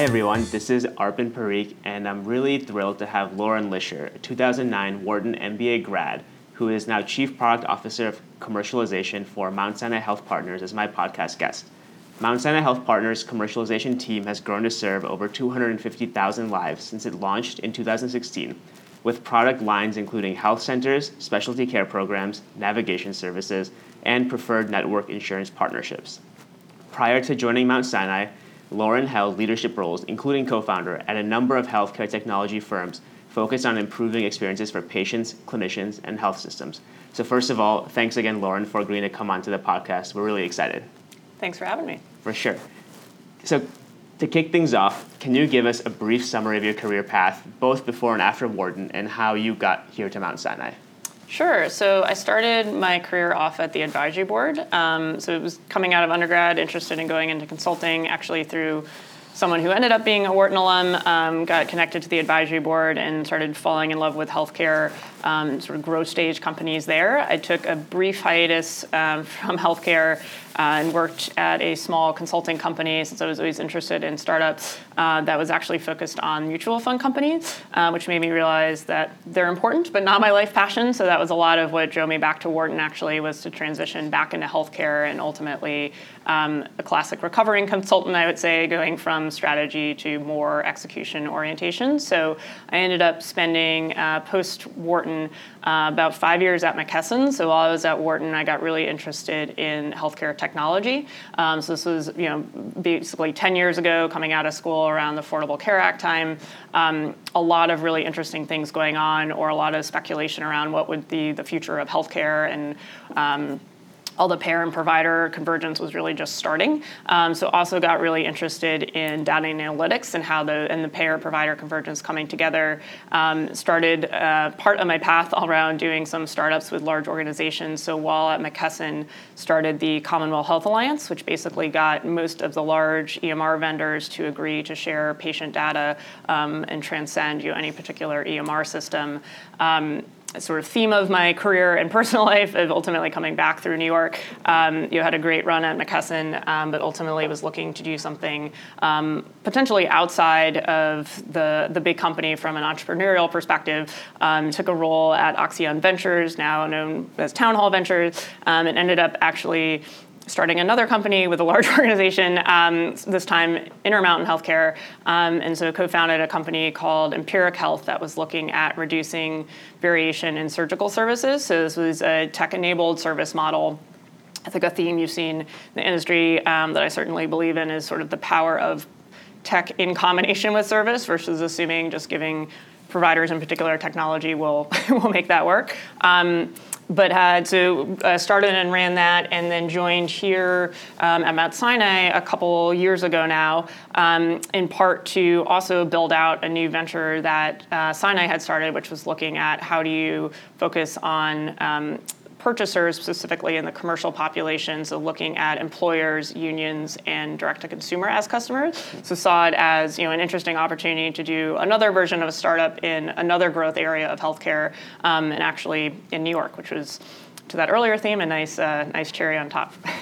Hi everyone, this is Arpin Parikh, and I'm really thrilled to have Lauren Lisher, a 2009 Wharton MBA grad, who is now Chief Product Officer of Commercialization for Mount Sinai Health Partners, as my podcast guest. Mount Sinai Health Partners' commercialization team has grown to serve over 250,000 lives since it launched in 2016, with product lines including health centers, specialty care programs, navigation services, and preferred network insurance partnerships. Prior to joining Mount Sinai, Lauren held leadership roles, including co founder, at a number of healthcare technology firms focused on improving experiences for patients, clinicians, and health systems. So, first of all, thanks again, Lauren, for agreeing to come onto the podcast. We're really excited. Thanks for having me. For sure. So, to kick things off, can you give us a brief summary of your career path, both before and after Wharton, and how you got here to Mount Sinai? Sure. So I started my career off at the advisory board. Um, so it was coming out of undergrad, interested in going into consulting, actually through someone who ended up being a Wharton alum, um, got connected to the advisory board and started falling in love with healthcare, um, sort of growth stage companies there. I took a brief hiatus um, from healthcare uh, and worked at a small consulting company since I was always interested in startups uh, that was actually focused on mutual fund companies, uh, which made me realize that they're important, but not my life passion. So that was a lot of what drove me back to Wharton. Actually, was to transition back into healthcare and ultimately um, a classic recovering consultant, I would say, going from strategy to more execution orientation. So I ended up spending uh, post Wharton uh, about five years at McKesson. So while I was at Wharton, I got really interested in healthcare technology. Um, so this was, you know, basically 10 years ago, coming out of school around the Affordable Care Act time. Um, a lot of really interesting things going on, or a lot of speculation around what would be the future of healthcare and um, all the payer and provider convergence was really just starting. Um, so also got really interested in data and analytics and how the and the payer provider convergence coming together. Um, started uh, part of my path around doing some startups with large organizations. So while at McKesson, started the CommonWell Health Alliance, which basically got most of the large EMR vendors to agree to share patient data um, and transcend you know, any particular EMR system. Um, sort of theme of my career and personal life of ultimately coming back through New York. Um, you had a great run at McKesson, um, but ultimately was looking to do something um, potentially outside of the, the big company from an entrepreneurial perspective. Um, took a role at Oxeon Ventures, now known as Town Hall Ventures, um, and ended up actually starting another company with a large organization, um, this time Intermountain Healthcare, um, and so co-founded a company called Empiric Health that was looking at reducing variation in surgical services. So this was a tech-enabled service model. I think a theme you've seen in the industry um, that I certainly believe in is sort of the power of tech in combination with service versus assuming just giving providers in particular technology will will make that work. But had so uh, started and ran that, and then joined here um, at Mount Sinai a couple years ago now, um, in part to also build out a new venture that uh, Sinai had started, which was looking at how do you focus on um, purchasers specifically in the commercial population, so looking at employers, unions, and direct to consumer as customers. So saw it as you know an interesting opportunity to do another version of a startup in another growth area of healthcare, um, and actually in New York, which was to that earlier theme a nice uh, nice cherry on top.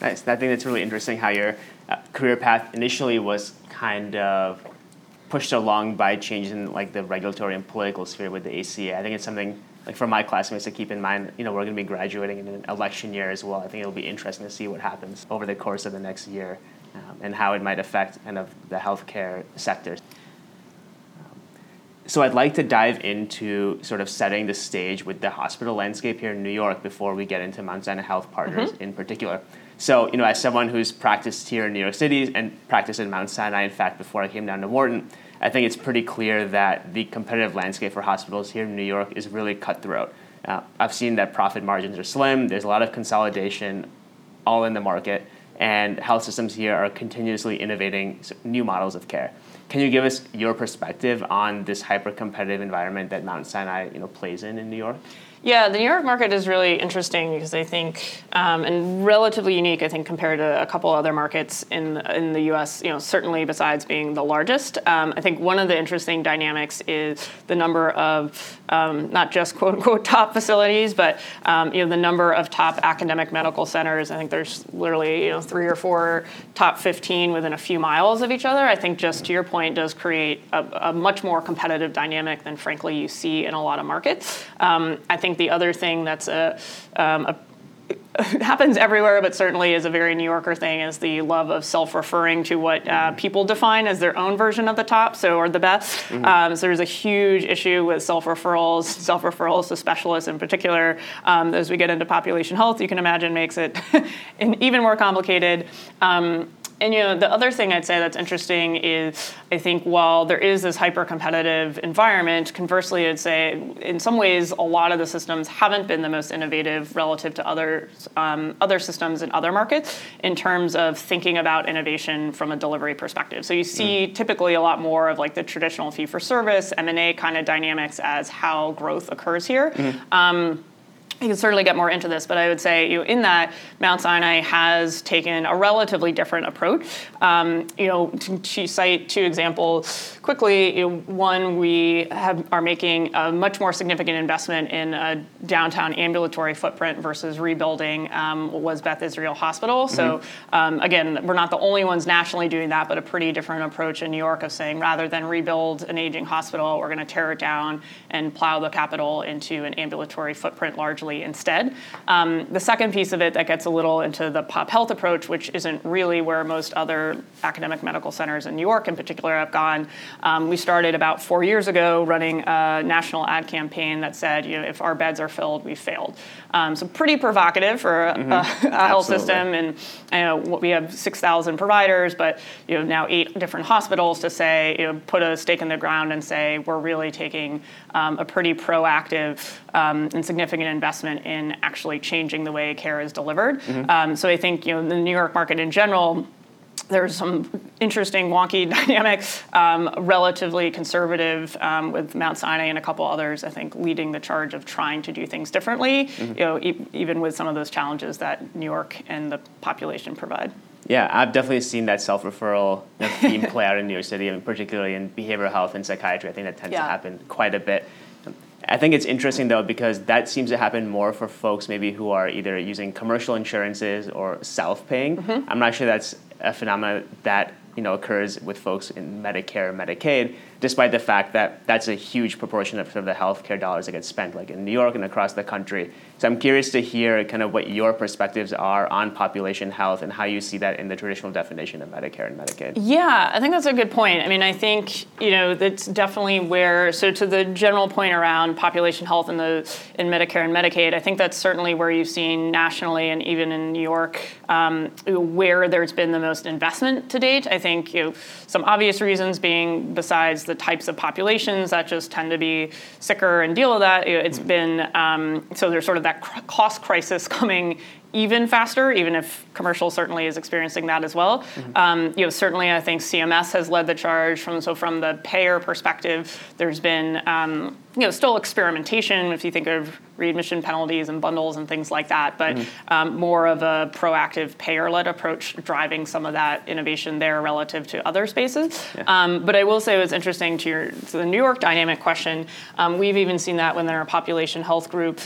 nice. I think that's really interesting how your uh, career path initially was kind of pushed along by changes in like the regulatory and political sphere with the ACA. I think it's something like for my classmates to keep in mind, you know, we're going to be graduating in an election year as well. I think it'll be interesting to see what happens over the course of the next year um, and how it might affect kind of the healthcare sector. Um, so I'd like to dive into sort of setting the stage with the hospital landscape here in New York before we get into Mount Sinai Health Partners mm-hmm. in particular. So, you know, as someone who's practiced here in New York City and practiced in Mount Sinai, in fact, before I came down to Wharton, I think it's pretty clear that the competitive landscape for hospitals here in New York is really cutthroat. Uh, I've seen that profit margins are slim, there's a lot of consolidation all in the market, and health systems here are continuously innovating new models of care. can you give us your perspective on this hyper competitive environment that Mount Sinai you know plays in in New York? Yeah, the New York market is really interesting because I think, um, and relatively unique, I think, compared to a couple other markets in in the U.S. You know, certainly besides being the largest. Um, I think one of the interesting dynamics is the number of um, not just quote unquote top facilities, but um, you know the number of top academic medical centers. I think there's literally you know three or four top 15 within a few miles of each other. I think just to your point does create a, a much more competitive dynamic than frankly you see in a lot of markets. Um, I think think the other thing that's a, um, a happens everywhere, but certainly is a very New Yorker thing, is the love of self-referring to what uh, people define as their own version of the top, so or the best. Mm-hmm. Um, so there's a huge issue with self-referrals, self-referrals to specialists in particular. Um, as we get into population health, you can imagine makes it even more complicated. Um, and you know, the other thing I'd say that's interesting is I think while there is this hyper competitive environment, conversely, I'd say in some ways a lot of the systems haven't been the most innovative relative to other um, other systems in other markets in terms of thinking about innovation from a delivery perspective. So you see mm. typically a lot more of like the traditional fee for service M and A kind of dynamics as how growth occurs here. Mm. Um, you can certainly get more into this, but I would say you know, in that Mount Sinai has taken a relatively different approach. Um, you know, to, to, cite two examples quickly, you know, one we have, are making a much more significant investment in a downtown ambulatory footprint versus rebuilding um, was Beth Israel Hospital. Mm-hmm. So um, again, we're not the only ones nationally doing that, but a pretty different approach in New York of saying rather than rebuild an aging hospital, we're going to tear it down and plow the capital into an ambulatory footprint largely instead. Um, the second piece of it that gets a little into the pop health approach, which isn't really where most other academic medical centers in New York in particular have gone. Um, we started about four years ago running a national ad campaign that said, you know, if our beds are filled, we failed. Um, so pretty provocative for a, mm-hmm. a, a health system, and you know, we have 6,000 providers, but you know now eight different hospitals to say, you know, put a stake in the ground and say we're really taking um, a pretty proactive um, and significant investment in actually changing the way care is delivered. Mm-hmm. Um, so I think you know the New York market in general there's some interesting wonky dynamics, um, relatively conservative um, with Mount Sinai and a couple others, I think, leading the charge of trying to do things differently, mm-hmm. you know, e- even with some of those challenges that New York and the population provide. Yeah, I've definitely seen that self-referral theme play out in New York City, and particularly in behavioral health and psychiatry. I think that tends yeah. to happen quite a bit. I think it's interesting though because that seems to happen more for folks maybe who are either using commercial insurances or self-paying. Mm-hmm. I'm not sure that's a phenomenon that you know occurs with folks in Medicare Medicaid, despite the fact that that's a huge proportion of, sort of the healthcare dollars that get spent, like in New York and across the country. So I'm curious to hear kind of what your perspectives are on population health and how you see that in the traditional definition of Medicare and Medicaid. Yeah, I think that's a good point. I mean, I think you know that's definitely where. So to the general point around population health in the in Medicare and Medicaid, I think that's certainly where you've seen nationally and even in New York um, where there's been the most investment to date. I think you know some obvious reasons being besides the types of populations that just tend to be sicker and deal with that. It's been um, so there's sort of that cost crisis coming even faster, even if commercial certainly is experiencing that as well. Mm-hmm. Um, you know, certainly I think CMS has led the charge from so from the payer perspective, there's been um, you know still experimentation if you think of readmission penalties and bundles and things like that, but mm-hmm. um, more of a proactive payer-led approach driving some of that innovation there relative to other spaces. Yeah. Um, but I will say it was interesting to, your, to the New York dynamic question. Um, we've even seen that within our population health group.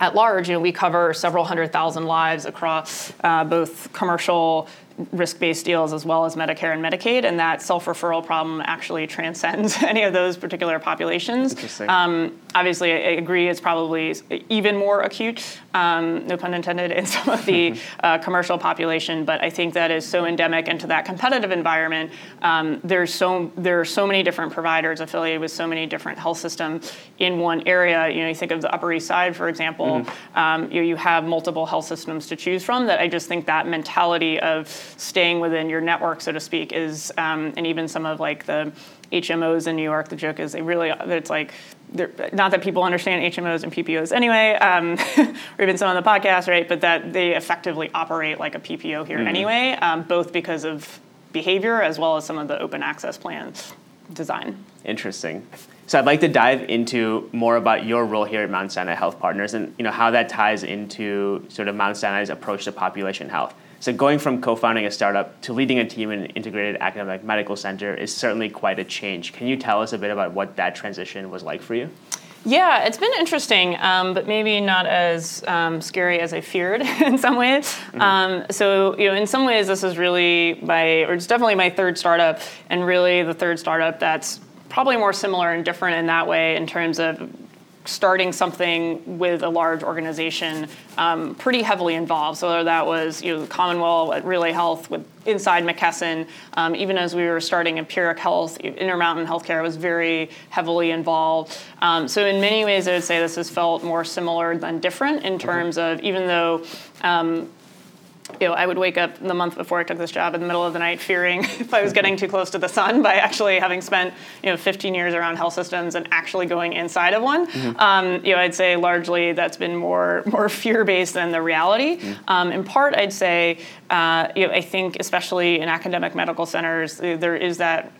At large, you know, we cover several hundred thousand lives across uh, both commercial risk-based deals as well as Medicare and Medicaid, and that self-referral problem actually transcends any of those particular populations. Um, obviously, I agree it's probably even more acute, um, no pun intended, in some of the uh, commercial population. But I think that is so endemic into that competitive environment. Um, there's so there are so many different providers affiliated with so many different health systems in one area. You know, you think of the Upper East Side, for example. Mm-hmm. Um, you, you have multiple health systems to choose from. That I just think that mentality of staying within your network, so to speak, is, um, and even some of like the HMOs in New York, the joke is they really, it's like, not that people understand HMOs and PPOs anyway, um, or even some on the podcast, right? But that they effectively operate like a PPO here mm-hmm. anyway, um, both because of behavior as well as some of the open access plan design. Interesting. So I'd like to dive into more about your role here at Mount Sinai Health Partners and you know how that ties into sort of Mount Sinai's approach to population health. So going from co-founding a startup to leading a team in an integrated academic medical center is certainly quite a change. Can you tell us a bit about what that transition was like for you? Yeah, it's been interesting, um, but maybe not as um, scary as I feared in some ways. Mm-hmm. Um, so, you know, in some ways, this is really my, or it's definitely my third startup, and really the third startup that's probably more similar and different in that way in terms of starting something with a large organization um, pretty heavily involved. So that was you know, CommonWell at Relay Health with inside McKesson. Um, even as we were starting Empiric Health, Intermountain Healthcare was very heavily involved. Um, so in many ways, I would say this has felt more similar than different in terms of even though um, you know, I would wake up the month before I took this job in the middle of the night fearing if I was getting too close to the sun by actually having spent, you know, 15 years around health systems and actually going inside of one. Mm-hmm. Um, you know, I'd say largely that's been more more fear-based than the reality. Mm-hmm. Um, in part, I'd say, uh, you know, I think especially in academic medical centers, there is that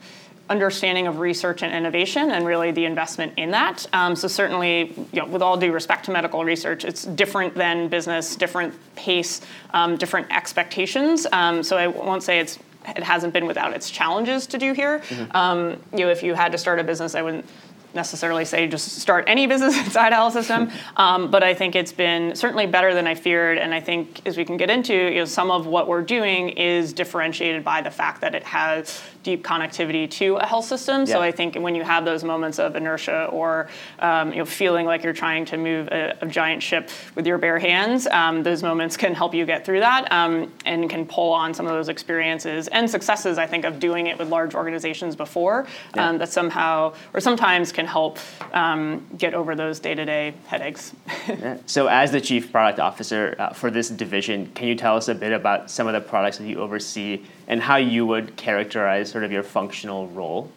understanding of research and innovation and really the investment in that. Um, so certainly, you know, with all due respect to medical research, it's different than business, different pace, um, different expectations. Um, so I won't say it's it hasn't been without its challenges to do here. Mm-hmm. Um, you know, if you had to start a business, I wouldn't necessarily say just start any business inside health system, um, but I think it's been certainly better than I feared. And I think as we can get into, you know, some of what we're doing is differentiated by the fact that it has deep connectivity to a health system. Yeah. So I think when you have those moments of inertia or um, you know feeling like you're trying to move a, a giant ship with your bare hands, um, those moments can help you get through that um, and can pull on some of those experiences and successes. I think of doing it with large organizations before yeah. Um, that somehow or sometimes can help um, get over those day-to-day headaches. yeah. So as the chief product officer uh, for this division, can you tell us a bit about some of the products that you oversee and how you would characterize sort of your functional role?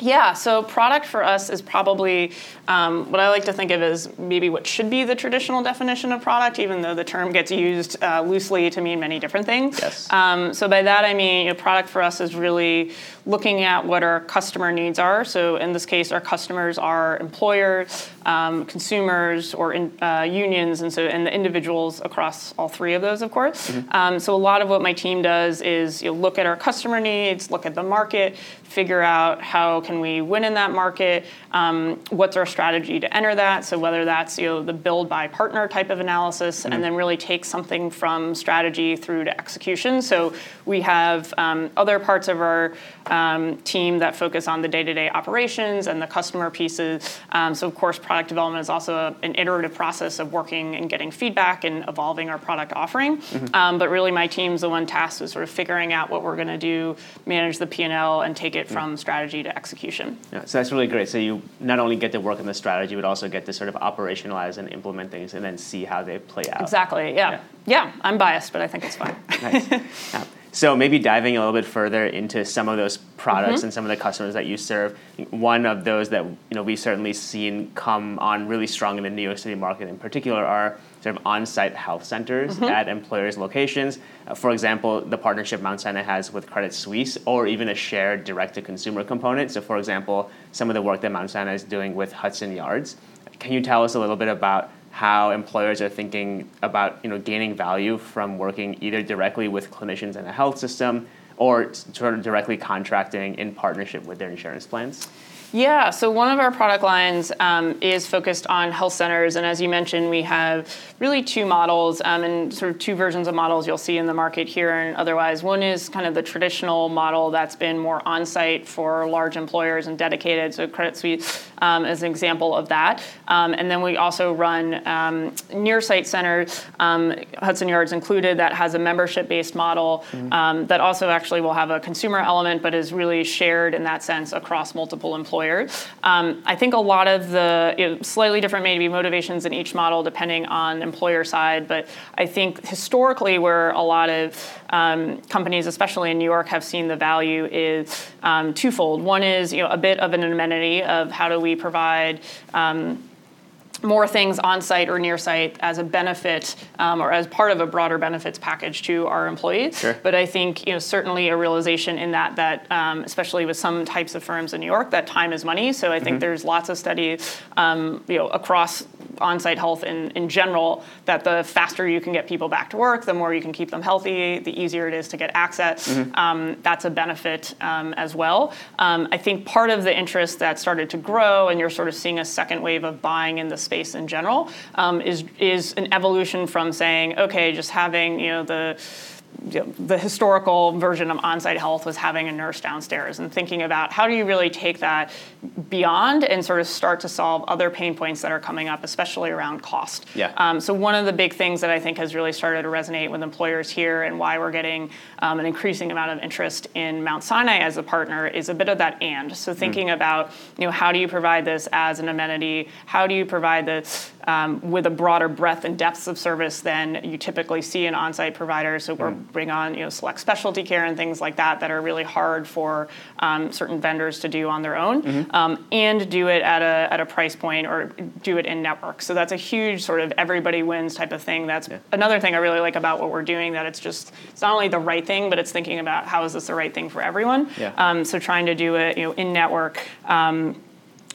Yeah, so product for us is probably um, what I like to think of as maybe what should be the traditional definition of product, even though the term gets used uh, loosely to mean many different things. Yes. Um, so by that I mean, you know, product for us is really looking at what our customer needs are. So in this case, our customers are employers, um, consumers, or in, uh, unions, and so and the individuals across all three of those, of course. Mm-hmm. Um, so a lot of what my team does is you know, look at our customer needs, look at the market, figure out how can we win in that market, um, what's our strategy to enter that. So whether that's you know the build by partner type of analysis, mm-hmm. and then really take something from strategy through to execution. So we have um, other parts of our um, team that focus on the day-to-day operations and the customer pieces. Um, so of course, product development is also a, an iterative process of working and getting feedback and evolving our product offering. Mm-hmm. Um, but really, my team's the one tasked with sort of figuring out what we're going to do, manage the P&L, and take it from strategy to execution. Yeah, so that's really great. So you not only get to work on the strategy, but also get to sort of operationalize and implement things, and then see how they play out. Exactly. Yeah. Yeah, yeah I'm biased, but I think it's fine. nice. Yeah. So maybe diving a little bit further into some of those products mm-hmm. and some of the customers that you serve. One of those that you know we've certainly seen come on really strong in the New York City market in particular are sort of on-site health centers mm-hmm. at employers' locations. Uh, for example, the partnership Mount Sinai has with Credit Suisse, or even a shared direct-to-consumer component. So, for example, some of the work that Mount Sinai is doing with Hudson Yards. Can you tell us a little bit about how employers are thinking about you know gaining value from working either directly with clinicians in a health system or sort of directly contracting in partnership with their insurance plans? Yeah, so one of our product lines um, is focused on health centers, and as you mentioned, we have really two models um, and sort of two versions of models you'll see in the market here and otherwise. One is kind of the traditional model that's been more on site for large employers and dedicated, so Credit Suisse um, is an example of that. Um, and then we also run um, near site centers, um, Hudson Yards included, that has a membership based model mm-hmm. that also actually will have a consumer element but is really shared in that sense across multiple employers employers. Um, I think a lot of the you know, slightly different maybe motivations in each model depending on employer side, but I think historically where a lot of um, companies, especially in New York, have seen the value is um, twofold. One is you know a bit of an amenity of how do we provide um, more things on site or near site as a benefit um, or as part of a broader benefits package to our employees. Sure. But I think you know certainly a realization in that that um, especially with some types of firms in New York that time is money. So I think mm-hmm. there's lots of studies um, you know across on-site health in, in general that the faster you can get people back to work the more you can keep them healthy the easier it is to get access mm-hmm. um, that's a benefit um, as well um, i think part of the interest that started to grow and you're sort of seeing a second wave of buying in the space in general um, is is an evolution from saying okay just having you know the you know, the historical version of on-site health was having a nurse downstairs and thinking about how do you really take that beyond and sort of start to solve other pain points that are coming up, especially around cost. Yeah. Um, so one of the big things that I think has really started to resonate with employers here and why we're getting um, an increasing amount of interest in Mount Sinai as a partner is a bit of that and. So thinking mm. about you know how do you provide this as an amenity? How do you provide this um, with a broader breadth and depth of service than you typically see in on-site providers? So we're mm. Bring on you know select specialty care and things like that that are really hard for um, certain vendors to do on their own. Mm-hmm um, and do it at a, at a price point or do it in network. So that's a huge sort of everybody wins type of thing. That's yeah. another thing I really like about what we're doing. That it's just it's not only the right thing, but it's thinking about how is this the right thing for everyone. Yeah. Um, so trying to do it, you know, in network.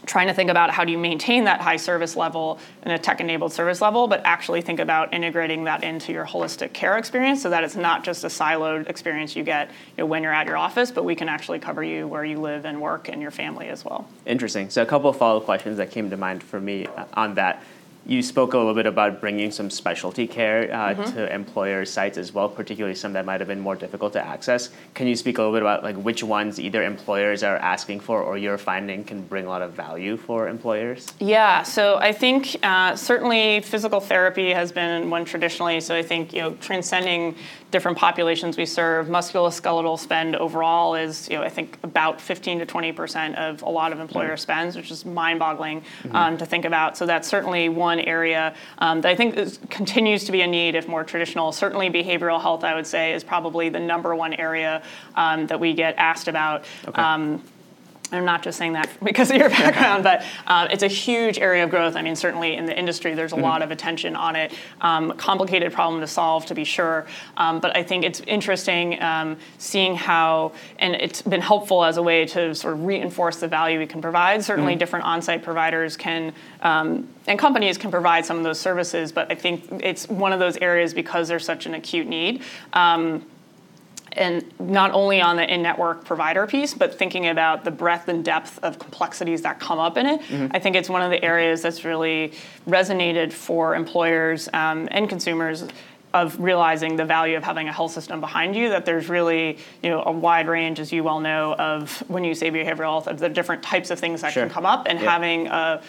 Trying to think about how do you maintain that high service level and a tech-enabled service level, but actually think about integrating that into your holistic care experience so that it's not just a siloed experience you get you know, when you're at your office, but we can actually cover you where you live and work and your family as well. Interesting. So a couple of follow-up questions that came to mind for me uh, on that you spoke a little bit about bringing some specialty care uh, mm-hmm. to employer sites as well, particularly some that might have been more difficult to access. Can you speak a little bit about like which ones either employers are asking for or you're finding can bring a lot of value for employers? Yeah, so I think uh, certainly physical therapy has been one traditionally. So I think you know transcending different populations we serve, musculoskeletal spend overall is you know I think about 15 to 20 percent of a lot of employer spends, which is mind-boggling mm-hmm. um, to think about. So that's certainly one one area um, that I think is, continues to be a need, if more traditional. Certainly, behavioral health, I would say, is probably the number one area um, that we get asked about. Okay. I'm not just saying that because of your background, but um, it's a huge area of growth. I mean, certainly in the industry, there's a mm-hmm. lot of attention on it. Um, complicated problem to solve, to be sure. Um, but I think it's interesting um, seeing how, and it's been helpful as a way to sort of reinforce the value we can provide. Certainly, mm-hmm. different on-site providers can um, and companies can provide some of those services. But I think it's one of those areas because there's such an acute need um, and not only on the in-network provider piece, but thinking about the breadth and depth of complexities that come up in it. Mm-hmm. I think it's one of the areas that's really resonated for employers um, and consumers of realizing the value of having a health system behind you that there's really you know a wide range as you well know of when you say behavioral health of the different types of things that sure. can come up and yeah. having a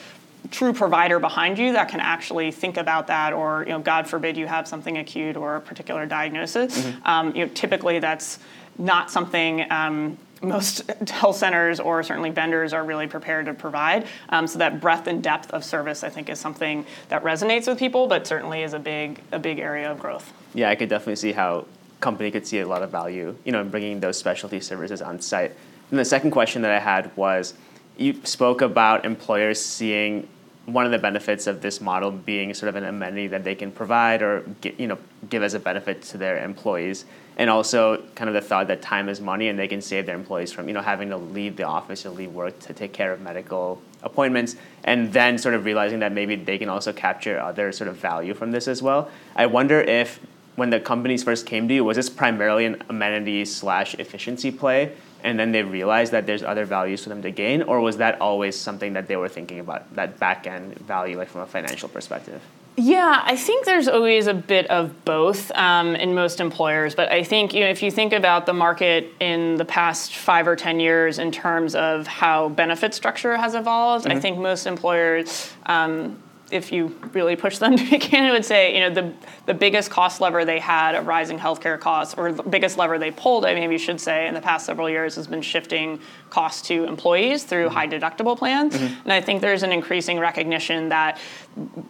true provider behind you that can actually think about that or you know god forbid you have something acute or a particular diagnosis mm-hmm. um, you know typically that's not something um, most health centers or certainly vendors are really prepared to provide. Um, so that breadth and depth of service, I think, is something that resonates with people, but certainly is a big a big area of growth. Yeah, I could definitely see how company could see a lot of value, you know, in bringing those specialty services on site. And the second question that I had was, you spoke about employers seeing one of the benefits of this model being sort of an amenity that they can provide or get, you know give as a benefit to their employees and also kind of the thought that time is money and they can save their employees from you know having to leave the office or leave work to take care of medical appointments and then sort of realizing that maybe they can also capture other sort of value from this as well. I wonder if when the companies first came to you was this primarily an amenity slash efficiency play and then they realize that there's other values for them to gain or was that always something that they were thinking about that back end value like from a financial perspective yeah, I think there's always a bit of both um, in most employers, but I think you know if you think about the market in the past five or ten years in terms of how benefit structure has evolved, mm-hmm. I think most employers um, if you really push them to be candid, would say, you know, the, the biggest cost lever they had of rising healthcare costs, or the biggest lever they pulled, I maybe should say, in the past several years has been shifting costs to employees through mm-hmm. high deductible plans. Mm-hmm. And I think there's an increasing recognition that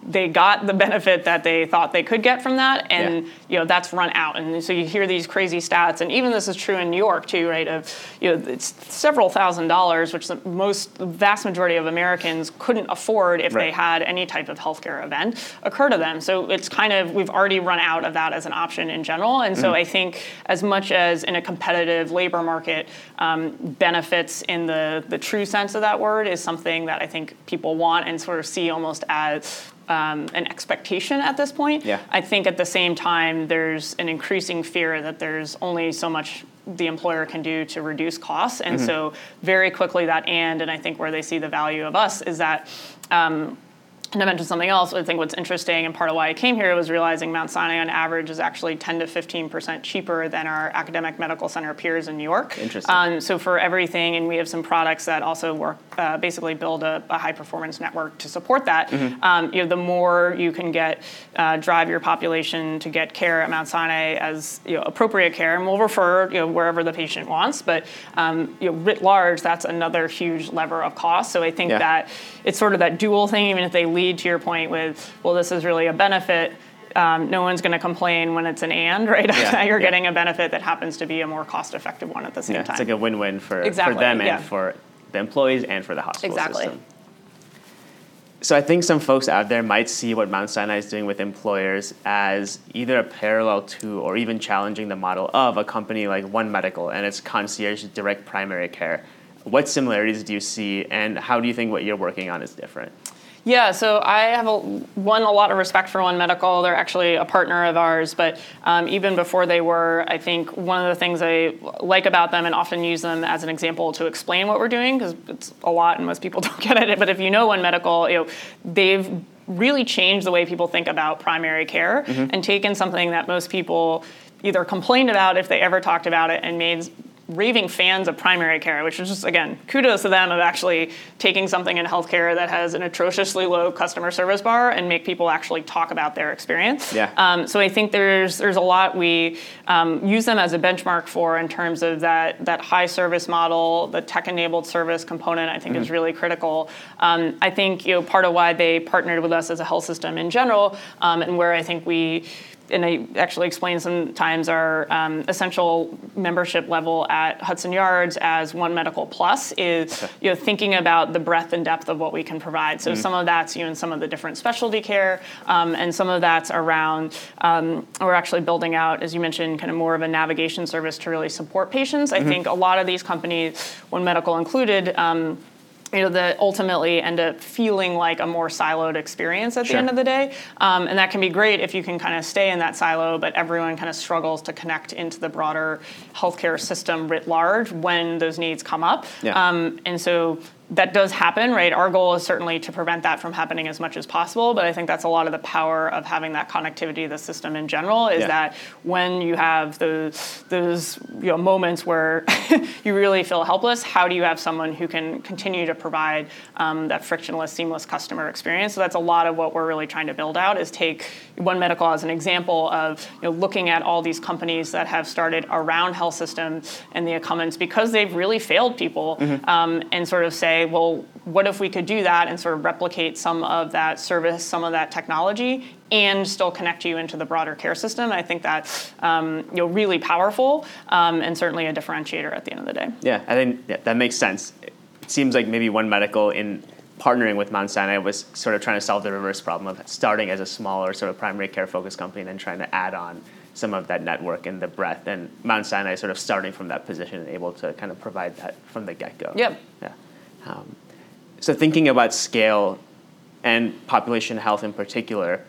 they got the benefit that they thought they could get from that, and yeah. you know that's run out. And so you hear these crazy stats, and even this is true in New York too, right? Of you know, it's several thousand dollars, which the most the vast majority of Americans couldn't afford if right. they had any type of healthcare event occur to them. So it's kind of we've already run out of that as an option in general. And so I think as much as in a competitive labor market, um, benefits in the the true sense of that word is something that I think people want and sort of see almost as um, an expectation at this point. Yeah. I think at the same time, there's an increasing fear that there's only so much the employer can do to reduce costs. And so, very quickly, that and, and I think where they see the value of us is that. Um, and I mentioned something else. I think what's interesting and part of why I came here was realizing Mount Sinai on average is actually 10 to 15 percent cheaper than our academic medical center peers in New York. Interesting. Um, so for everything, and we have some products that also work, uh, basically build a, a high performance network to support that. Mm-hmm. Um, you know, the more you can get, uh, drive your population to get care at Mount Sinai as you know, appropriate care, and we'll refer you know, wherever the patient wants. But um, you know, writ large, that's another huge lever of cost. So I think Yeah. that it's sort of that dual thing. Even if they lead to your point with, well, this is really a benefit. Um, no one's going to complain when it's an and, right? Yeah, You're yeah. getting a benefit that happens to be a more cost-effective one at the same Yeah, time. it's like a win-win for, Exactly, for them and yeah. for the employees and for the hospital Exactly. system. So I think some folks out there might see what Mount Sinai is doing with employers as either a parallel to or even challenging the model of a company like One Medical and its concierge direct primary care. What similarities do you see and how do you think what you're working on is different? Yeah, so I have a, one a lot of respect for One Medical. They're actually a partner of ours, but um, even before they were, I think one of the things I like about them and often use them as an example to explain what we're doing because it's a lot and most people don't get it. But if you know One Medical, you know they've really changed the way people think about primary care and taken something that most people either complained about if they ever talked about it and made raving fans of primary care, which is just again kudos to them of actually taking something in healthcare that has an atrociously low customer service bar and make people actually talk about their experience. Yeah. Um, so I think there's there's a lot we um, use them as a benchmark for in terms of that that high service model, the tech enabled service component. I think is really critical. Um, I think you know part of why they partnered with us as a health system in general, um, and where I think we and I actually explain sometimes our um, essential membership level at Hudson Yards as One Medical Plus is you know thinking about the breadth and depth of what we can provide. So some of that's you know in some of the different specialty care, um, and some of that's around um, we're actually building out, as you mentioned, kind of more of a navigation service to really support patients. I think a lot of these companies, One Medical included. You know, that ultimately end up feeling like a more siloed experience at Sure. the end of the day. Um, and that can be great if you can kind of stay in that silo, but everyone kind of struggles to connect into the broader healthcare system writ large when those needs come up. Yeah. Um, and so that does happen, right? Our goal is certainly to prevent that from happening as much as possible, but I think that's a lot of the power of having that connectivity to the system in general is Yeah. that when you have those those you know moments where you really feel helpless, how do you have someone who can continue to provide um, that frictionless, seamless customer experience? So that's a lot of what we're really trying to build out is take One Medical as an example of you know looking at all these companies that have started around health systems and the incumbents because they've really failed people, um, and sort of say, well, what if we could do that and sort of replicate some of that service, some of that technology, and still connect you into the broader care system? I think that's um, you know really powerful um, and certainly a differentiator at the end of the day. Yeah, I think yeah, that makes sense. It seems like maybe One Medical in partnering with Mount Sinai was sort of trying to solve the reverse problem of starting as a smaller sort of primary care focused company and then trying to add on some of that network and the breadth. And Mount Sinai sort of starting from that position and able to kind of provide that from the get go. Yep. Yeah. Um, so thinking about scale and population health in particular,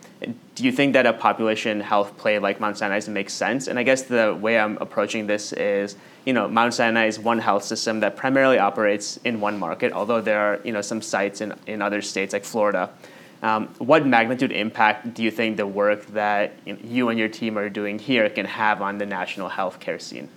do you think that a population health play like Mount Sinai makes sense? And I guess the way I'm approaching this is, you know, Mount Sinai is one health system that primarily operates in one market, although there are, you know, some sites in, in other states like Florida. Um, what magnitude impact do you think the work that you, and your team are doing here can have on the national healthcare scene?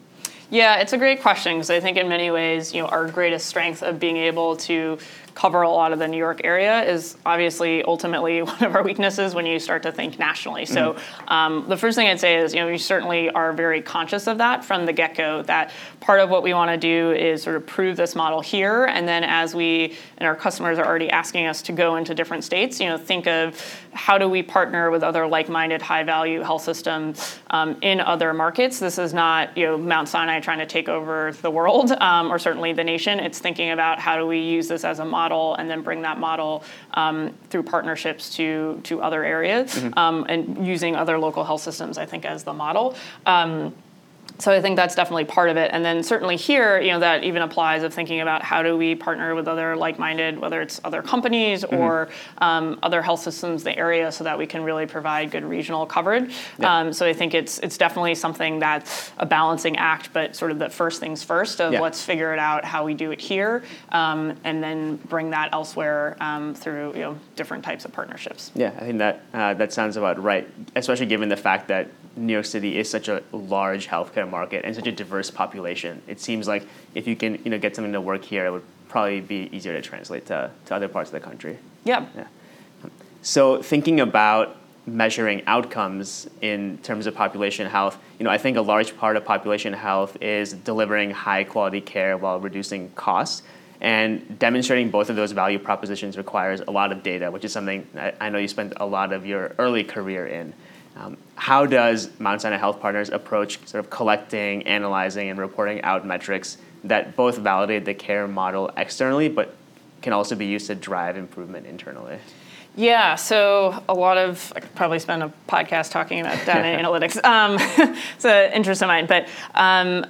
Yeah, it's a great question because I think in many ways, you know, our greatest strength of being able to cover a lot of the New York area is obviously ultimately one of our weaknesses when you start to think nationally. So um, the first thing I'd say is, you know, we certainly are very conscious of that from the get-go. That part of what we want to do is sort of prove this model here, and then as we and our customers are already asking us to go into different states, you know, think of how do we partner with other like-minded, high-value health systems um, in other markets. This is not, you know, Mount Sinai trying to take over the world um, or certainly the nation. It's thinking about how do we use this as a model model and then bring that model um, through partnerships to to other areas mm-hmm. um, and using other local health systems, I think, as the model. Um, so I think that's definitely part of it. And then certainly here, you know, that even applies of thinking about how do we partner with other like-minded, whether it's other companies mm-hmm. or um, other health systems in the area, so that we can really provide good regional coverage. Yeah. Um, so I think it's it's definitely something that's a balancing act, but sort of the first things first of yeah. let's figure it out how we do it here, um, and then bring that elsewhere um, through you know different types of partnerships. Yeah, I think that uh, that sounds about right, especially given the fact that New York City is such a large healthcare market and such a diverse population. It seems like if you can you know get something to work here, it would probably be easier to translate to, to other parts of the country. Yeah. yeah. So thinking about measuring outcomes in terms of population health, you know, I think a large part of population health is delivering high quality care while reducing costs. And demonstrating both of those value propositions requires a lot of data, which is something I, I know you spent a lot of your early career in. Um, how does Mount Sinai Health Partners approach sort of collecting, analyzing, and reporting out metrics that both validate the care model externally, but can also be used to drive improvement internally? Yeah, so a lot of I could probably spend a podcast talking about data analytics. Um, it's an interest of mine, but um,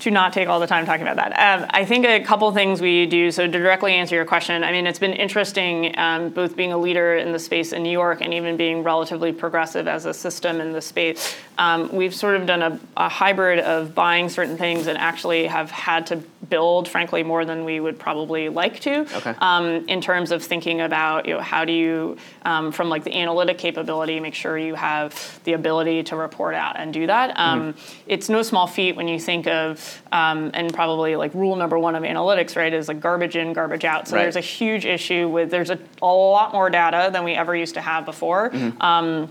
to not take all the time talking about that. Um, I think a couple things we do. So to directly answer your question, I mean it's been interesting um, both being a leader in the space in New York and even being relatively progressive as a system in the space. Um, we've sort of done a, a, hybrid of buying certain things and actually have had to build, frankly, more than we would probably like to. Okay. Um, in terms of thinking about you know how do you um, from like the analytic capability make sure you have the ability to report out and do that. Um, mm-hmm. It's no small feat when you think of um, and probably like rule number one of analytics, right, is like garbage in, garbage out. So right. there's a huge issue with there's a, a, lot more data than we ever used to have before. Mm-hmm.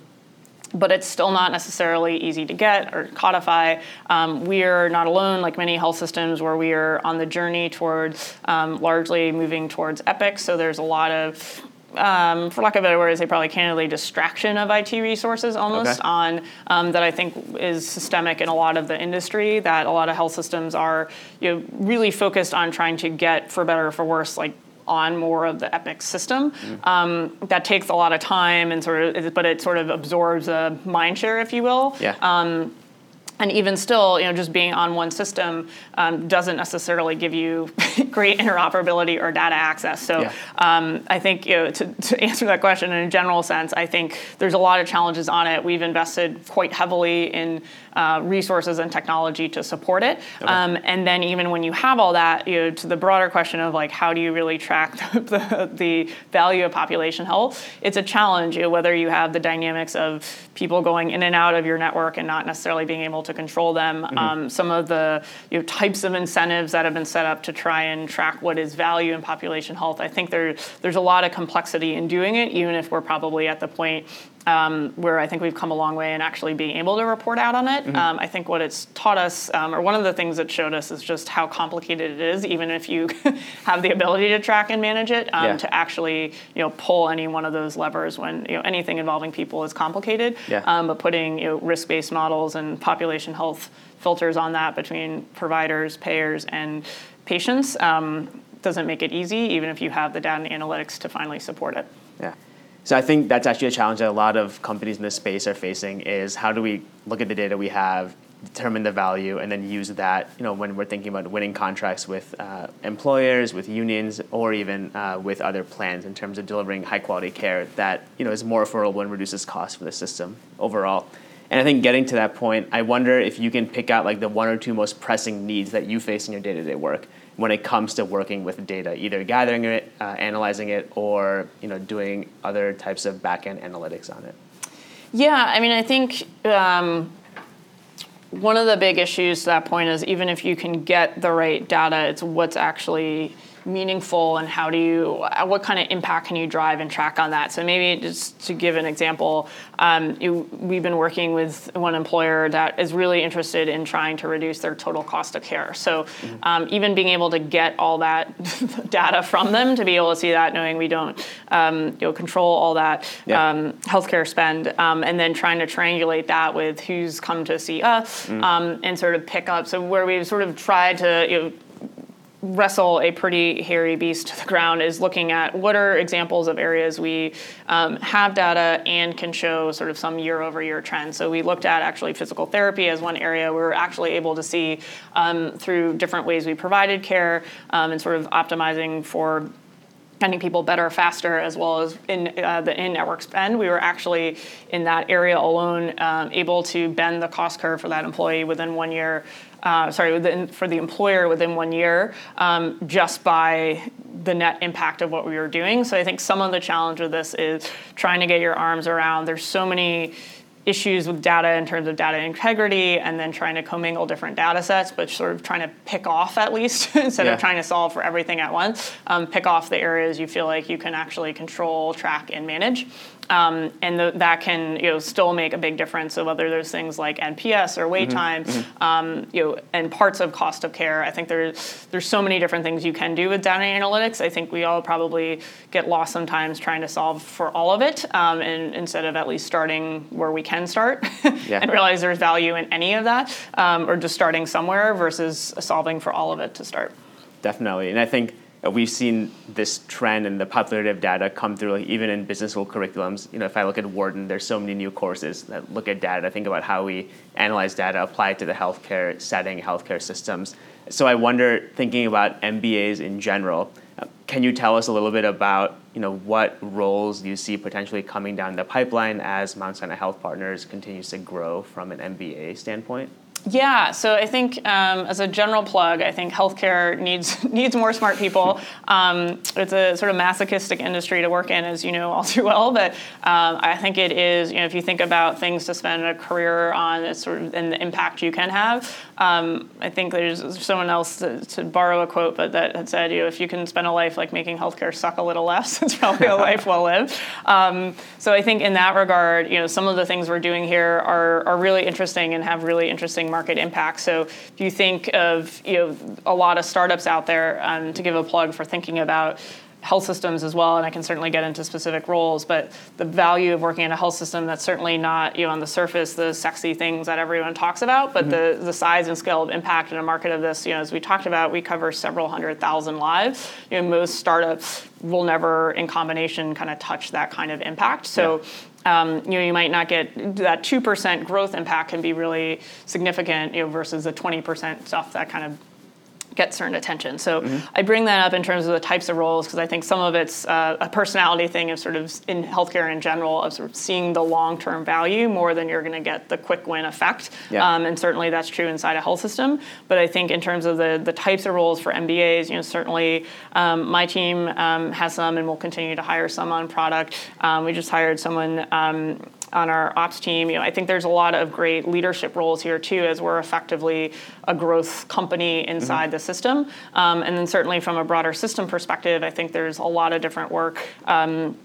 But it's still not necessarily easy to get or codify. Um, we are not alone, like many health systems, where we are on the journey towards um, largely moving towards Epic. So there's a lot of um, for lack of a better word, I say probably candidly distraction of IT resources almost okay. on um, that I think is systemic in a lot of the industry. That a lot of health systems are you know, really focused on trying to get, for better or for worse, like on more of the Epic system. Mm-hmm. Um, that takes a lot of time and sort of, but it sort of absorbs a mind share, if you will. Yeah. Um, and even still, you know, just being on one system um, doesn't necessarily give you great interoperability or data access. So yeah. um, I think you know, to, to, answer that question in a general sense, I think there's a lot of challenges on it. We've invested quite heavily in uh, resources and technology to support it. Okay. Um, and then even when you have all that, you know, to the broader question of like how do you really track the, the, value of population health, it's a challenge. You know, whether you have the dynamics of people going in and out of your network and not necessarily being able to control them. Mm-hmm. Um, some of the you know, types of incentives that have been set up to try and track what is value in population health. I think there, there's a lot of complexity in doing it, even if we're probably at the point um, where I think we've come a long way in actually being able to report out on it. Mm-hmm. Um, I think what it's taught us, um, or one of the things it showed us, is just how complicated it is, even if you have the ability to track and manage it, um, yeah. to actually you know pull any one of those levers when you know anything involving people is complicated. Yeah. Um, but putting you know, risk-based models and population health filters on that between providers, payers, and patients um, doesn't make it easy, even if you have the data and analytics to finally support it. Yeah. So I think that's actually a challenge that a lot of companies in this space are facing is how do we look at the data we have, determine the value, and then use that, you know, when we're thinking about winning contracts with uh, employers, with unions, or even uh, with other plans in terms of delivering high quality care that, you know, is more affordable and reduces costs for the system overall. And I think getting to that point, I wonder if you can pick out like the one or two most pressing needs that you face in your day-to-day work when it comes to working with data, either gathering it, uh, analyzing it, or you know doing other types of back-end analytics on it. Yeah, I mean, I think um, one of the big issues to that point is even if you can get the right data, it's what's actually meaningful and how do you what kind of impact can you drive and track on that so maybe just to give an example um, you, we've been working with one employer that is really interested in trying to reduce their total cost of care so mm-hmm. um, even being able to get all that data from them to be able to see that knowing we don't um, you know control all that yeah. Um, healthcare spend um, and then trying to triangulate that with who's come to see us mm-hmm. and sort of pick up so where we've sort of tried to you know, wrestle a pretty hairy beast to the ground is looking at what are examples of areas we um, have data and can show sort of some year over year trend. So we looked at actually physical therapy as one area we were actually able to see um, through different ways we provided care um, and sort of optimizing for getting people better faster as well as in uh, the in-network spend. We were actually in that area alone um, able to bend the cost curve for that employee within one year uh, sorry within, for the employer within one year um, just by the net impact of what we were doing. So i think some of the challenge of this is trying to get your arms around. There's so many issues with data in terms of data integrity and then trying to commingle different data sets, but sort of trying to pick off at least instead yeah. of trying to solve for everything at once, um, pick off the areas you feel like you can actually control, track, and manage. Um, and the, that can you know still make a big difference. So whether there's things like NPS or wait mm-hmm. time, mm-hmm. Um, you know, and parts of cost of care. I think there's there's so many different things you can do with data analytics. I think we all probably get lost sometimes trying to solve for all of it, um, and instead of at least starting where we can start yeah. and realize there's value in any of that, um, or just starting somewhere versus solving for all of it to start. Definitely, and I think we've seen this trend and the popularity of data come through like even in business school curriculums. You know if i look at wharton there's so many new courses that look at data think about how we analyze data apply it to the healthcare setting healthcare systems. So i wonder thinking about mbas in general uh, can you tell us a little bit about you know what roles you see potentially coming down the pipeline as mount sinai health partners continues to grow from an mba standpoint yeah, so I think um, as a general plug, I think healthcare needs needs more smart people. Um, it's a sort of masochistic industry to work in, as you know all too well. But um, I think it is, you know, if you think about things to spend a career on, it's sort of and the impact you can have. Um, I think there's someone else to, to, borrow a quote, but that had said, you know, if you can spend a life like making healthcare suck a little less, it's probably a life well lived. Um, so I think in that regard, you know, some of the things we're doing here are are really interesting and have really interesting market impact. So if you think of you know a lot of startups out there, um, to give a plug for thinking about health systems as well, and I can certainly get into specific roles, but the value of working in a health system that's certainly not, you know, on the surface, the sexy things that everyone talks about, but mm-hmm. the, the size and scale of impact in a market of this, you know, as we talked about, we cover several hundred thousand lives. You know, most startups will never in combination kind of touch that kind of impact. So yeah um, you know, you might not get that two percent growth impact can be really significant, you know, versus the twenty percent stuff that kind of get certain attention. So mm-hmm. I bring that up in terms of the types of roles because I think some of it's uh, a personality thing of sort of in healthcare in general of sort of seeing the long term value more than you're going to get the quick win effect. Yeah. Um, and certainly that's true inside a health system. But I think in terms of the the types of roles for MBAs, you know, certainly um, my team um, has some and we'll continue to hire some on product. Um, we just hired someone um, on our ops team. You know, I think there's a lot of great leadership roles here too, as we're effectively a growth company inside mm-hmm. the system. Um, and then certainly from a broader system perspective, I think there's a lot of different work. Um,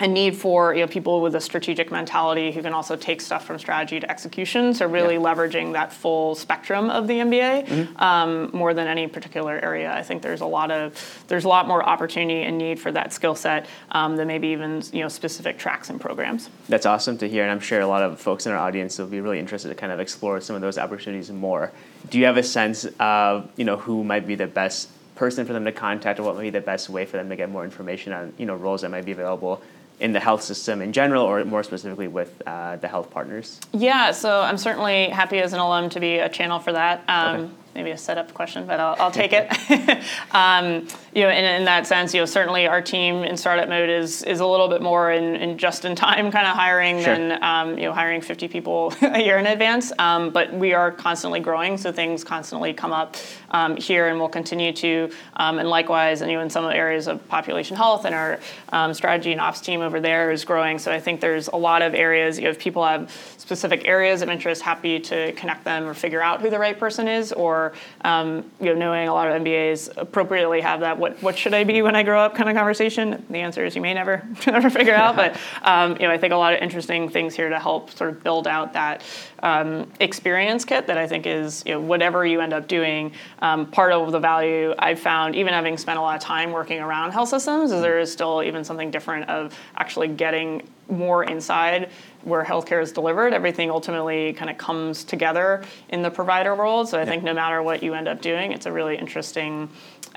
a need for you know, people with a strategic mentality who can also take stuff from strategy to execution. So really yeah. leveraging that full spectrum of the MBA mm-hmm. um, more than any particular area. I think there's a lot of there's a lot more opportunity and need for that skill set um, than maybe even you know specific tracks and programs. That's awesome to hear, and I'm sure a lot of folks in our audience will be really interested to kind of explore some of those opportunities more. Do you have a sense of you know who might be the best person for them to contact, or what might be the best way for them to get more information on you know roles that might be available? In the health system in general, or more specifically with uh, the health partners? Yeah, so I'm certainly happy as an alum to be a channel for that. Um, okay maybe a setup question, but I'll, I'll take it. um, you know, in, in, that sense, you know, certainly our team in startup mode is is a little bit more in, in just in time kind of hiring sure. than um, you know hiring 50 people a year in advance. Um, but we are constantly growing, so things constantly come up um, here, and we'll continue to. Um, and likewise, you know, in some areas of population health, and our um, strategy and ops team over there is growing. So I think there's a lot of areas. You know, if people have specific areas of interest, happy to connect them or figure out who the right person is, or um, you know, knowing a lot of MBAs appropriately have that what what should I be when I grow up kind of conversation. The answer is you may never never figure out, but um, you know, I think a lot of interesting things here to help sort of build out that um, experience kit that I think is you know, whatever you end up doing. Um, part of the value I've found, even having spent a lot of time working around health systems, is there is still even something different of actually getting more inside where healthcare is delivered. Everything ultimately kind of comes together in the provider world. So I yeah. think no matter what you end up doing, it's a really interesting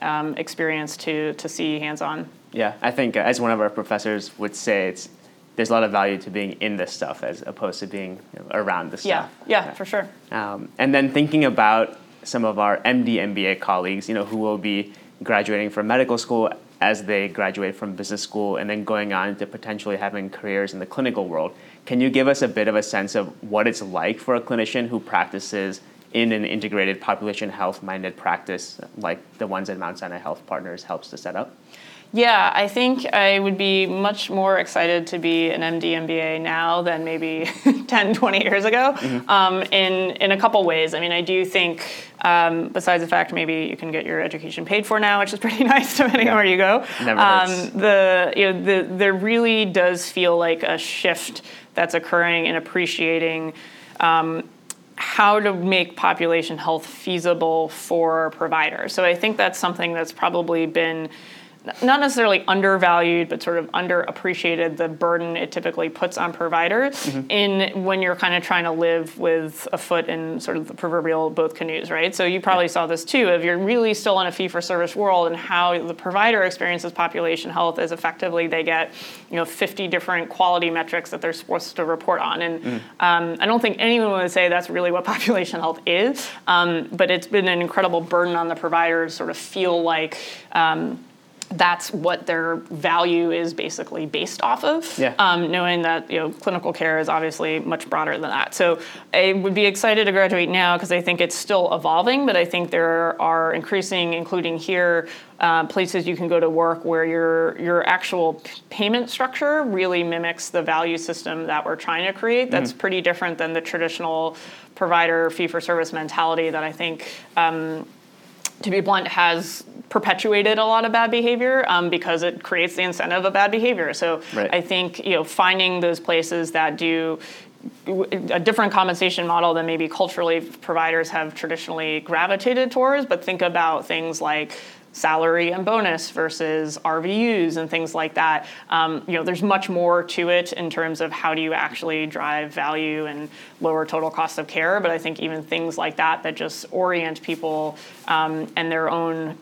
um, experience to to see hands on. Yeah, I think as one of our professors would say, it's there's a lot of value to being in this stuff as opposed to being you know, around the stuff. Yeah, yeah, for sure. Um, and then thinking about some of our MD MBA colleagues, you know, who will be graduating from medical school as they graduate from business school and then going on to potentially having careers in the clinical world. Can you give us a bit of a sense of what it's like for a clinician who practices in an integrated population health minded practice like the ones that Mount Sinai Health Partners helps to set up? Yeah, I think I would be much more excited to be an MD MBA now than maybe 10, 20 years ago mm-hmm. um, in, in a couple ways. I mean, I do think, um, besides the fact maybe you can get your education paid for now, which is pretty nice depending yeah. on where you go. Never um, the, you know, the, there really does feel like a shift that's occurring in appreciating um, how to make population health feasible for providers. So I think that's something that's probably been not necessarily undervalued, but sort of underappreciated the burden it typically puts on providers mm-hmm. in when you're kind of trying to live with a foot in sort of the proverbial both canoes, right? So you probably yeah. saw this too. If you're really still in a fee-for-service world and how the provider experiences population health is effectively they get, you know, 50 different quality metrics that they're supposed to report on, and mm. um, I don't think anyone would say that's really what population health is. Um, but it's been an incredible burden on the providers, sort of feel like. Um, that's what their value is basically based off of. Yeah. Um, knowing that you know clinical care is obviously much broader than that. So I would be excited to graduate now because I think it's still evolving, but I think there are increasing, including here, uh, places you can go to work where your your actual p- payment structure really mimics the value system that we're trying to create. That's mm pretty different than the traditional provider fee for service mentality that I think. Um, to be blunt, has perpetuated a lot of bad behavior um, because it creates the incentive of bad behavior. So right. I think you know finding those places that do a different compensation model than maybe culturally providers have traditionally gravitated towards, but think about things like salary and bonus versus RVUs and things like that. Um, you know, there's much more to it in terms of how do you actually drive value and lower total cost of care. But I think even things like that that just orient people um, and their own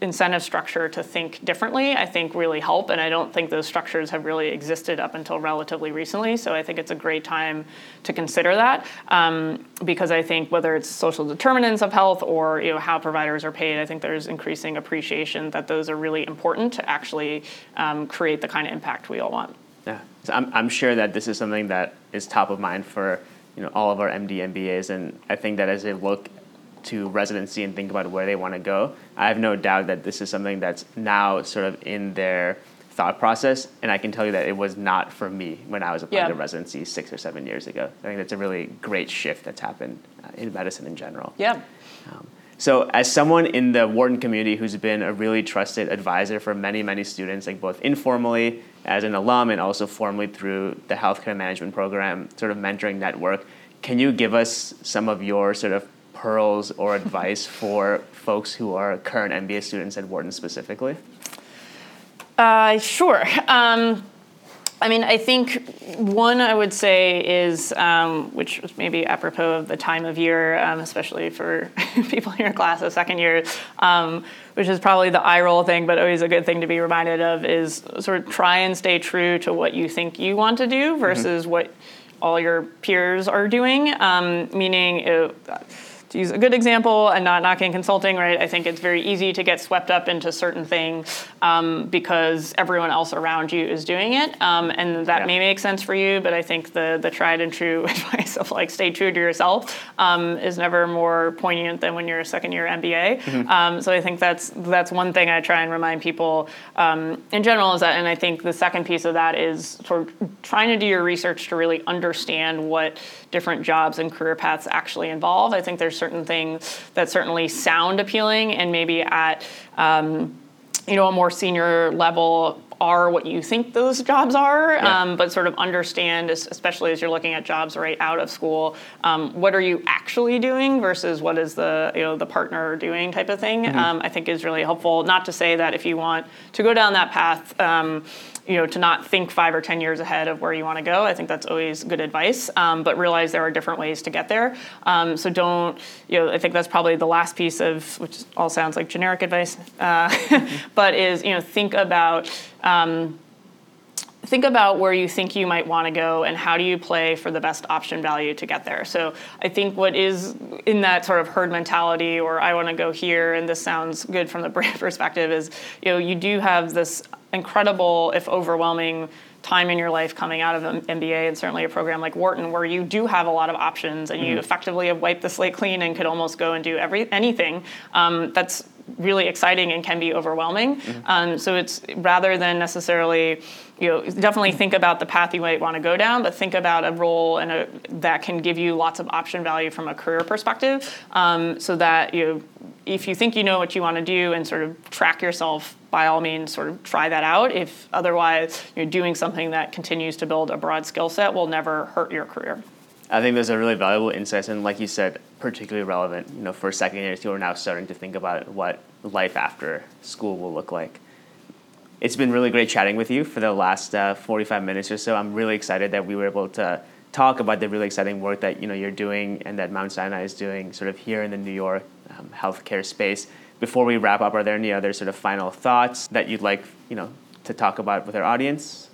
incentive structure to think differently, I think really help. And I don't think those structures have really existed up until relatively recently. So I think it's a great time to consider that um, because I think whether it's social determinants of health or you know how providers are paid, I think there's increasing appreciation that those are really important to actually um, create the kind of impact we all want. Yeah, so I'm, I'm sure that this is something that is top of mind for you know all of our MD MBAs, and I think that as they look to residency and think about where they want to go, I have no doubt that this is something that's now sort of in their thought process. And I can tell you that it was not for me when I was applying yeah. to residency six or seven years ago. I think that's a really great shift that's happened uh, in medicine in general. Yeah. Um, so, as someone in the Wharton community who's been a really trusted advisor for many, many students, like both informally as an alum and also formally through the healthcare management program, sort of mentoring network, can you give us some of your sort of pearls or advice for folks who are current MBA students at Wharton specifically? Uh, sure. Um, I mean, I think one I would say is, um, which was maybe apropos of the time of year, um, especially for people in your class of second year, um, which is probably the eye roll thing, but always a good thing to be reminded of, is sort of try and stay true to what you think you want to do versus mm-hmm. what all your peers are doing. Um, meaning, it, to use a good example and not knocking consulting, right? I think it's very easy to get swept up into certain things um, because everyone else around you is doing it, um, and that yeah. may make sense for you. But I think the the tried and true advice of like stay true to yourself um, is never more poignant than when you're a second year MBA. Mm-hmm. Um, so I think that's that's one thing I try and remind people um, in general is that, and I think the second piece of that is sort of trying to do your research to really understand what different jobs and career paths actually involve. I think there's certain things that certainly sound appealing and maybe at um, you know a more senior level are what you think those jobs are, Yeah. um, but sort of understand, especially as you're looking at jobs right out of school, um, what are you actually doing versus what is the you know the partner doing type of thing. Um, I think is really helpful. Not to say that if you want to go down that path. You know, to not think five or ten years ahead of where you want to go. I think that's always good advice. Um, but realize there are different ways to get there. Um, so don't, you know, I think that's probably the last piece of, which all sounds like generic advice, uh, but is you know think about. Um, think about where you think you might want to go and how do you play for the best option value to get there. So I think what is in that sort of herd mentality or I want to go here and this sounds good from the brand perspective is you know you do have this incredible if overwhelming time in your life coming out of an MBA and certainly a program like Wharton where you do have a lot of options and you effectively have wiped the slate clean and could almost go and do every anything. Um, that's really exciting and can be overwhelming. Um, so it's rather than necessarily, you know, definitely think about the path you might want to go down, but think about a role and a, that can give you lots of option value from a career perspective, um, so that you, know, if you think you know what you want to do and sort of track yourself. By all means, sort of try that out. If otherwise, you're doing something that continues to build a broad skill set will never hurt your career. I think those are really valuable insights, and like you said, particularly relevant. You know, for second years who are now starting to think about what life after school will look like. It's been really great chatting with you for the last uh, 45 minutes or so. I'm really excited that we were able to talk about the really exciting work that you know you're doing and that Mount Sinai is doing, sort of here in the New York um, healthcare space. Before we wrap up, are there any other sort of final thoughts that you'd like you know to talk about with our audience?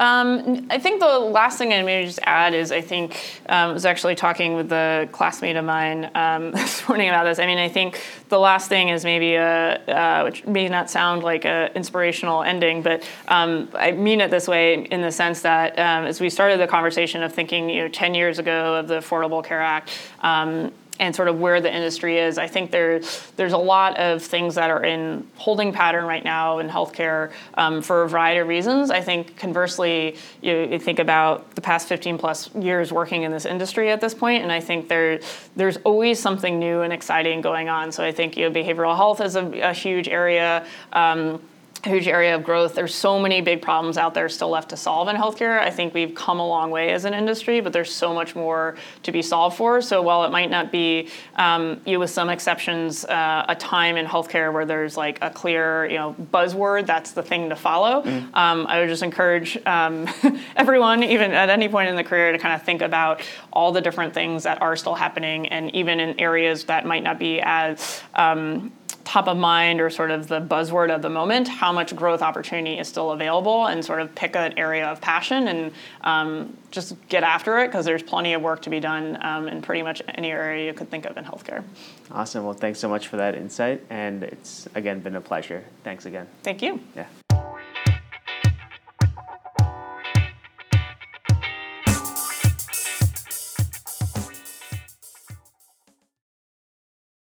Um, I think the last thing I maybe just add is I think um, I was actually talking with a classmate of mine um, this morning about this. I mean, I think the last thing is maybe a, uh, which may not sound like an inspirational ending, but um, I mean it this way in the sense that um, as we started the conversation of thinking, you know, 10 years ago of the Affordable Care Act, um, and sort of where the industry is. I think there, there's a lot of things that are in holding pattern right now in healthcare um, for a variety of reasons. I think conversely, you, you, think about the past 15 plus years working in this industry at this point, and I think there, there's always something new and exciting going on. So I think you know, behavioral health is a, a huge area. Um, huge area of growth. There's so many big problems out there still left to solve in healthcare. I think we've come a long way as an industry, but there's so much more to be solved for. So while it might not be, um, you know, with some exceptions, uh, a time in healthcare where there's like a clear, you know, buzzword that's the thing to follow. Mm-hmm. Um, I would just encourage um, everyone, even at any point in the career, to kind of think about all the different things that are still happening, and even in areas that might not be as um, top of mind or sort of the buzzword of the moment, how much growth opportunity is still available, and sort of pick an area of passion and um, just get after it because there's plenty of work to be done um, in pretty much any area you could think of in healthcare. Awesome. Well, thanks so much for that insight, and it's again been a pleasure. Thanks again. Thank you. Yeah.